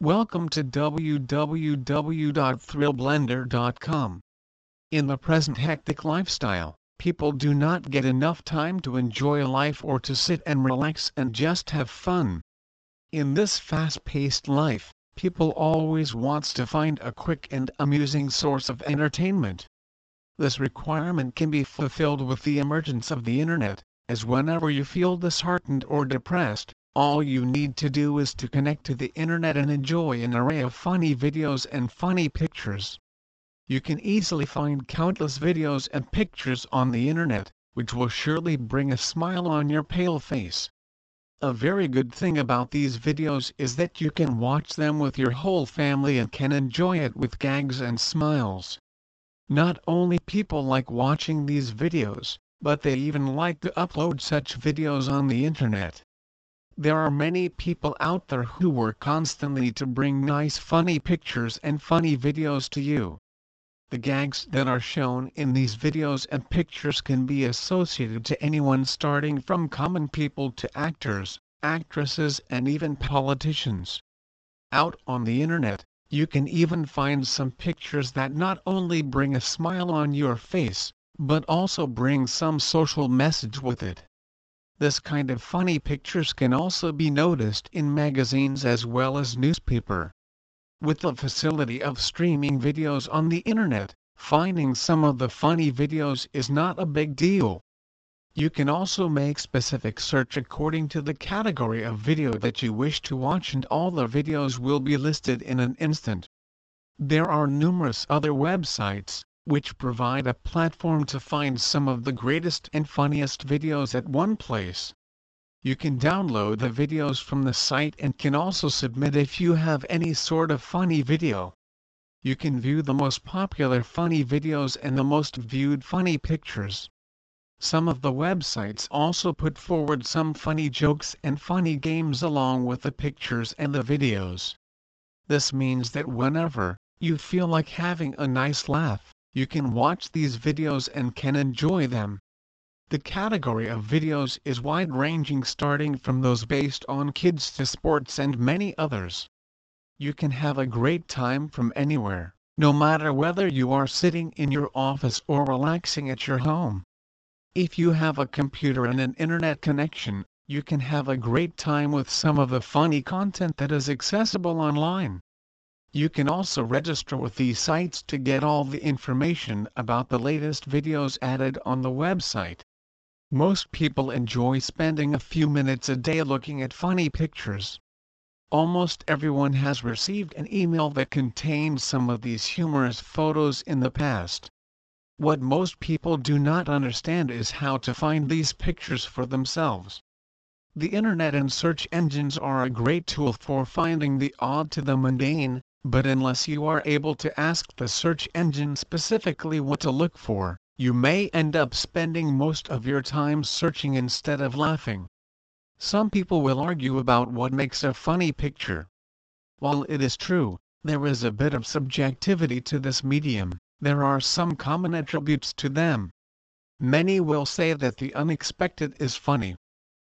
Welcome to www.thrillblender.com. In the present hectic lifestyle, people do not get enough time to enjoy life or to sit and relax and just have fun. In this fast-paced life, people always wants to find a quick and amusing source of entertainment. This requirement can be fulfilled with the emergence of the internet, as whenever you feel disheartened or depressed, all you need to do is to connect to the internet and enjoy an array of funny videos and funny pictures. You can easily find countless videos and pictures on the internet, which will surely bring a smile on your pale face. A very good thing about these videos is that you can watch them with your whole family and can enjoy it with gags and smiles. Not only people like watching these videos, but they even like to upload such videos on the internet. There are many people out there who work constantly to bring nice funny pictures and funny videos to you. The gags that are shown in these videos and pictures can be associated to anyone starting from common people to actors, actresses and even politicians. Out on the internet, you can even find some pictures that not only bring a smile on your face, but also bring some social message with it. This kind of funny pictures can also be noticed in magazines as well as newspaper. With the facility of streaming videos on the internet, finding some of the funny videos is not a big deal. You can also make specific search according to the category of video that you wish to watch and all the videos will be listed in an instant. There are numerous other websites, which provide a platform to find some of the greatest and funniest videos at one place. You can download the videos from the site and can also submit if you have any sort of funny video. You can view the most popular funny videos and the most viewed funny pictures. Some of the websites also put forward some funny jokes and funny games along with the pictures and the videos. This means that whenever you feel like having a nice laugh, you can watch these videos and can enjoy them. The category of videos is wide-ranging starting from those based on kids to sports and many others. You can have a great time from anywhere, no matter whether you are sitting in your office or relaxing at your home. If you have a computer and an internet connection, you can have a great time with some of the funny content that is accessible online. You can also register with these sites to get all the information about the latest videos added on the website. Most people enjoy spending a few minutes a day looking at funny pictures. Almost everyone has received an email that contains some of these humorous photos in the past. What most people do not understand is how to find these pictures for themselves. The internet and search engines are a great tool for finding the odd to the mundane, but unless you are able to ask the search engine specifically what to look for, you may end up spending most of your time searching instead of laughing. Some people will argue about what makes a funny picture. While it is true, there is a bit of subjectivity to this medium, there are some common attributes to them. Many will say that the unexpected is funny.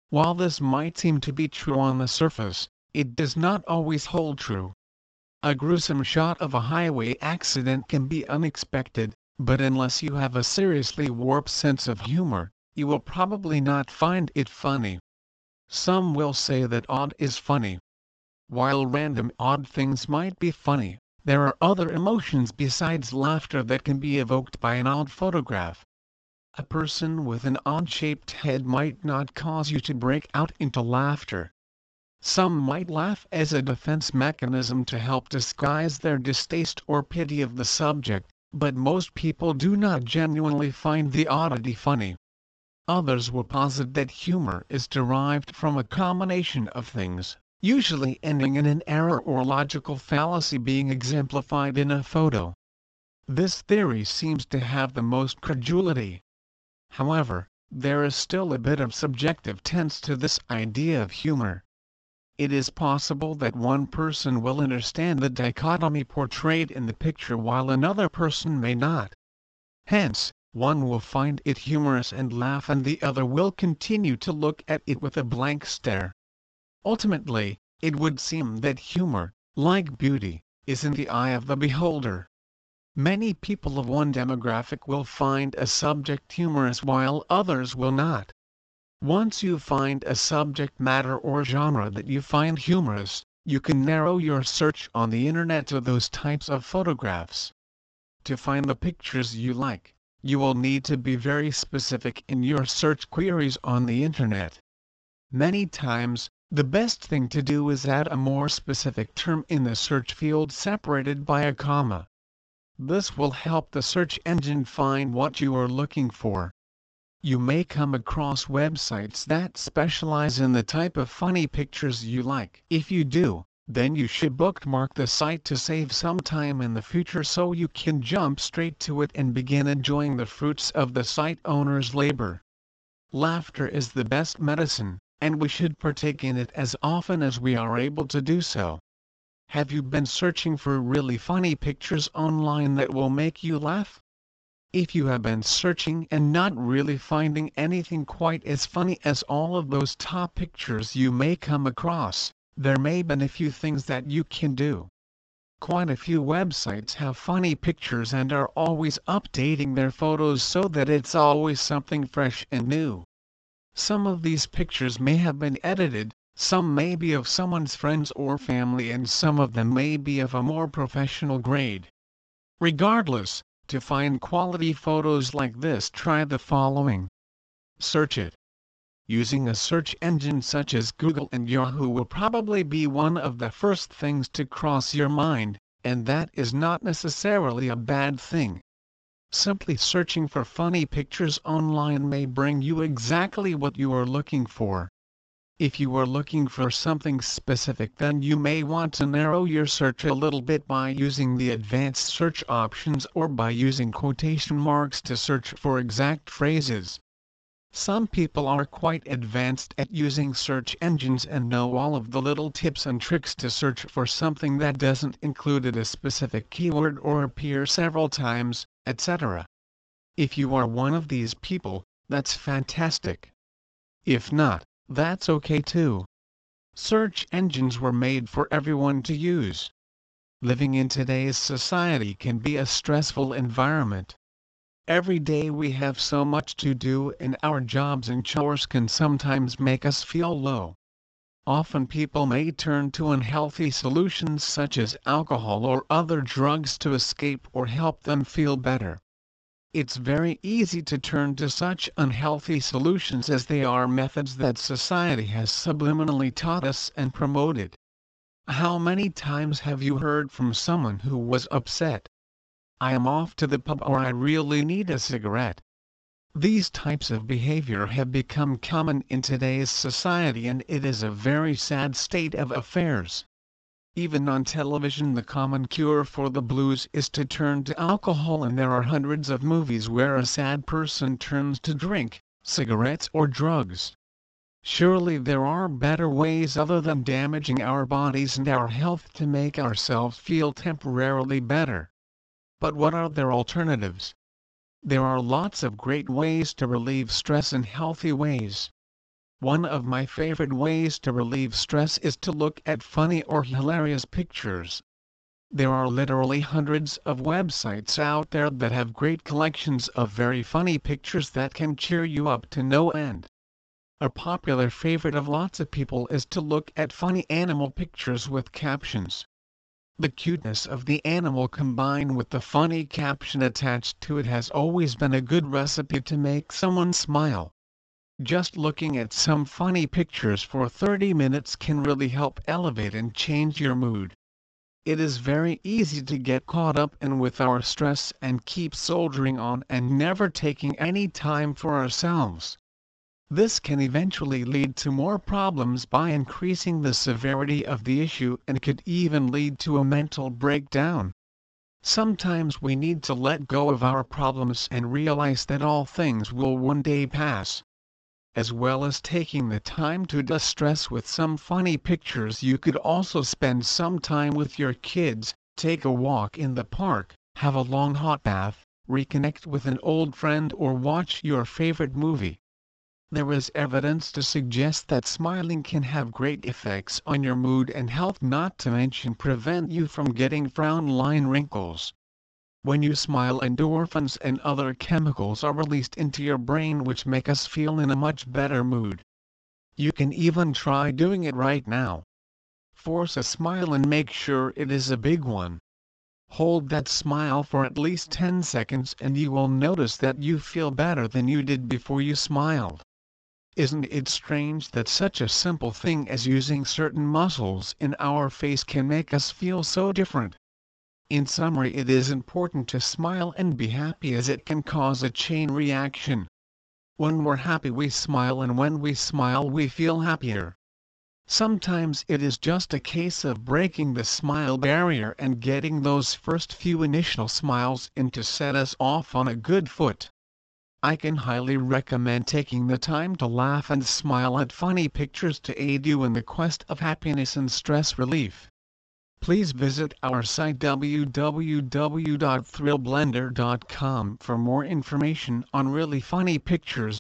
While this might seem to be true on the surface, it does not always hold true. A gruesome shot of a highway accident can be unexpected, but unless you have a seriously warped sense of humor, you will probably not find it funny. Some will say that odd is funny. While random odd things might be funny, there are other emotions besides laughter that can be evoked by an odd photograph. A person with an odd-shaped head might not cause you to break out into laughter, some might laugh as a defense mechanism to help disguise their distaste or pity of the subject, but most people do not genuinely find the oddity funny. Others will posit that humor is derived from a combination of things, usually ending in an error or logical fallacy being exemplified in a photo. This theory seems to have the most credulity. However, there is still a bit of subjective tense to this idea of humor it is possible that one person will understand the dichotomy portrayed in the picture while another person may not. Hence, one will find it humorous and laugh and the other will continue to look at it with a blank stare. Ultimately, it would seem that humor, Like beauty, is in the eye of the beholder. Many people of one demographic will find a subject humorous while others will not. Once you find a subject matter or genre that you find humorous, you can narrow your search on the internet to those types of photographs. To find the pictures you like, you will need to be very specific in your search queries on the internet. Many times, the best thing to do is add a more specific term in the search field separated by a comma. This will help the search engine find what you are looking for. You may come across websites that specialize in the type of funny pictures you like. If you do, then you should bookmark the site to save some time in the future so you can jump straight to it and begin enjoying the fruits of the site owner's labor. Laughter is the best medicine, and we should partake in it as often as we are able to do so. Have you been searching for really funny pictures online that will make you laugh? If you have been searching and not really finding anything quite as funny as all of those top pictures you may come across, there may be a few things that you can do. Quite a few websites have funny pictures and are always updating their photos so that it's always something fresh and new. Some of these pictures may have been edited, some may be of someone's friends or family and some of them may be of a more professional grade. Regardless, to find quality photos like this try the following. Search it. Using a search engine such as Google and Yahoo will probably be one of the first things to cross your mind, and that is not necessarily a bad thing. Simply searching for funny pictures online may bring you exactly what you are looking for. If you are looking for something specific then you may want to narrow your search a little bit by using the advanced search options or by using quotation marks to search for exact phrases. Some people are quite advanced at using search engines and know all of the little tips and tricks to search for something that doesn't include a specific keyword or appear several times, etc. If you are one of these people, that's fantastic. If not, that's okay too. Search engines were made for everyone to use. Living in today's society can be a stressful environment. Every day we have so much to do and our jobs and chores can sometimes make us feel low. Often people may turn to unhealthy solutions such as alcohol or other drugs to escape or help them feel better. It's very easy to turn to such unhealthy solutions as they are methods that society has subliminally taught us and promoted. How many times have you heard from someone who was upset? I am off to the pub or I really need a cigarette. These types of behavior have become common in today's society and it is a very sad state of affairs. Even on television the common cure for the blues is to turn to alcohol and there are hundreds of movies where a sad person turns to drink, cigarettes or drugs. Surely there are better ways other than damaging our bodies and our health to make ourselves feel temporarily better. But what are their alternatives? There are lots of great ways to relieve stress in healthy ways. One of my favorite ways to relieve stress is to look at funny or hilarious pictures. There are literally hundreds of websites out there that have great collections of very funny pictures that can cheer you up to no end. A popular favorite of lots of people is to look at funny animal pictures with captions. The cuteness of the animal combined with the funny caption attached to it has always been a good recipe to make someone smile. Just looking at some funny pictures for 30 minutes can really help elevate and change your mood. It is very easy to get caught up in with our stress and keep soldiering on and never taking any time for ourselves. This can eventually lead to more problems by increasing the severity of the issue and could even lead to a mental breakdown. Sometimes we need to let go of our problems and realize that all things will one day pass as well as taking the time to distress with some funny pictures you could also spend some time with your kids, take a walk in the park, have a long hot bath, reconnect with an old friend or watch your favorite movie. There is evidence to suggest that smiling can have great effects on your mood and health not to mention prevent you from getting frown line wrinkles. When you smile endorphins and other chemicals are released into your brain which make us feel in a much better mood. You can even try doing it right now. Force a smile and make sure it is a big one. Hold that smile for at least 10 seconds and you will notice that you feel better than you did before you smiled. Isn't it strange that such a simple thing as using certain muscles in our face can make us feel so different? In summary it is important to smile and be happy as it can cause a chain reaction. When we're happy we smile and when we smile we feel happier. Sometimes it is just a case of breaking the smile barrier and getting those first few initial smiles in to set us off on a good foot. I can highly recommend taking the time to laugh and smile at funny pictures to aid you in the quest of happiness and stress relief please visit our site www.thrillblender.com for more information on really funny pictures.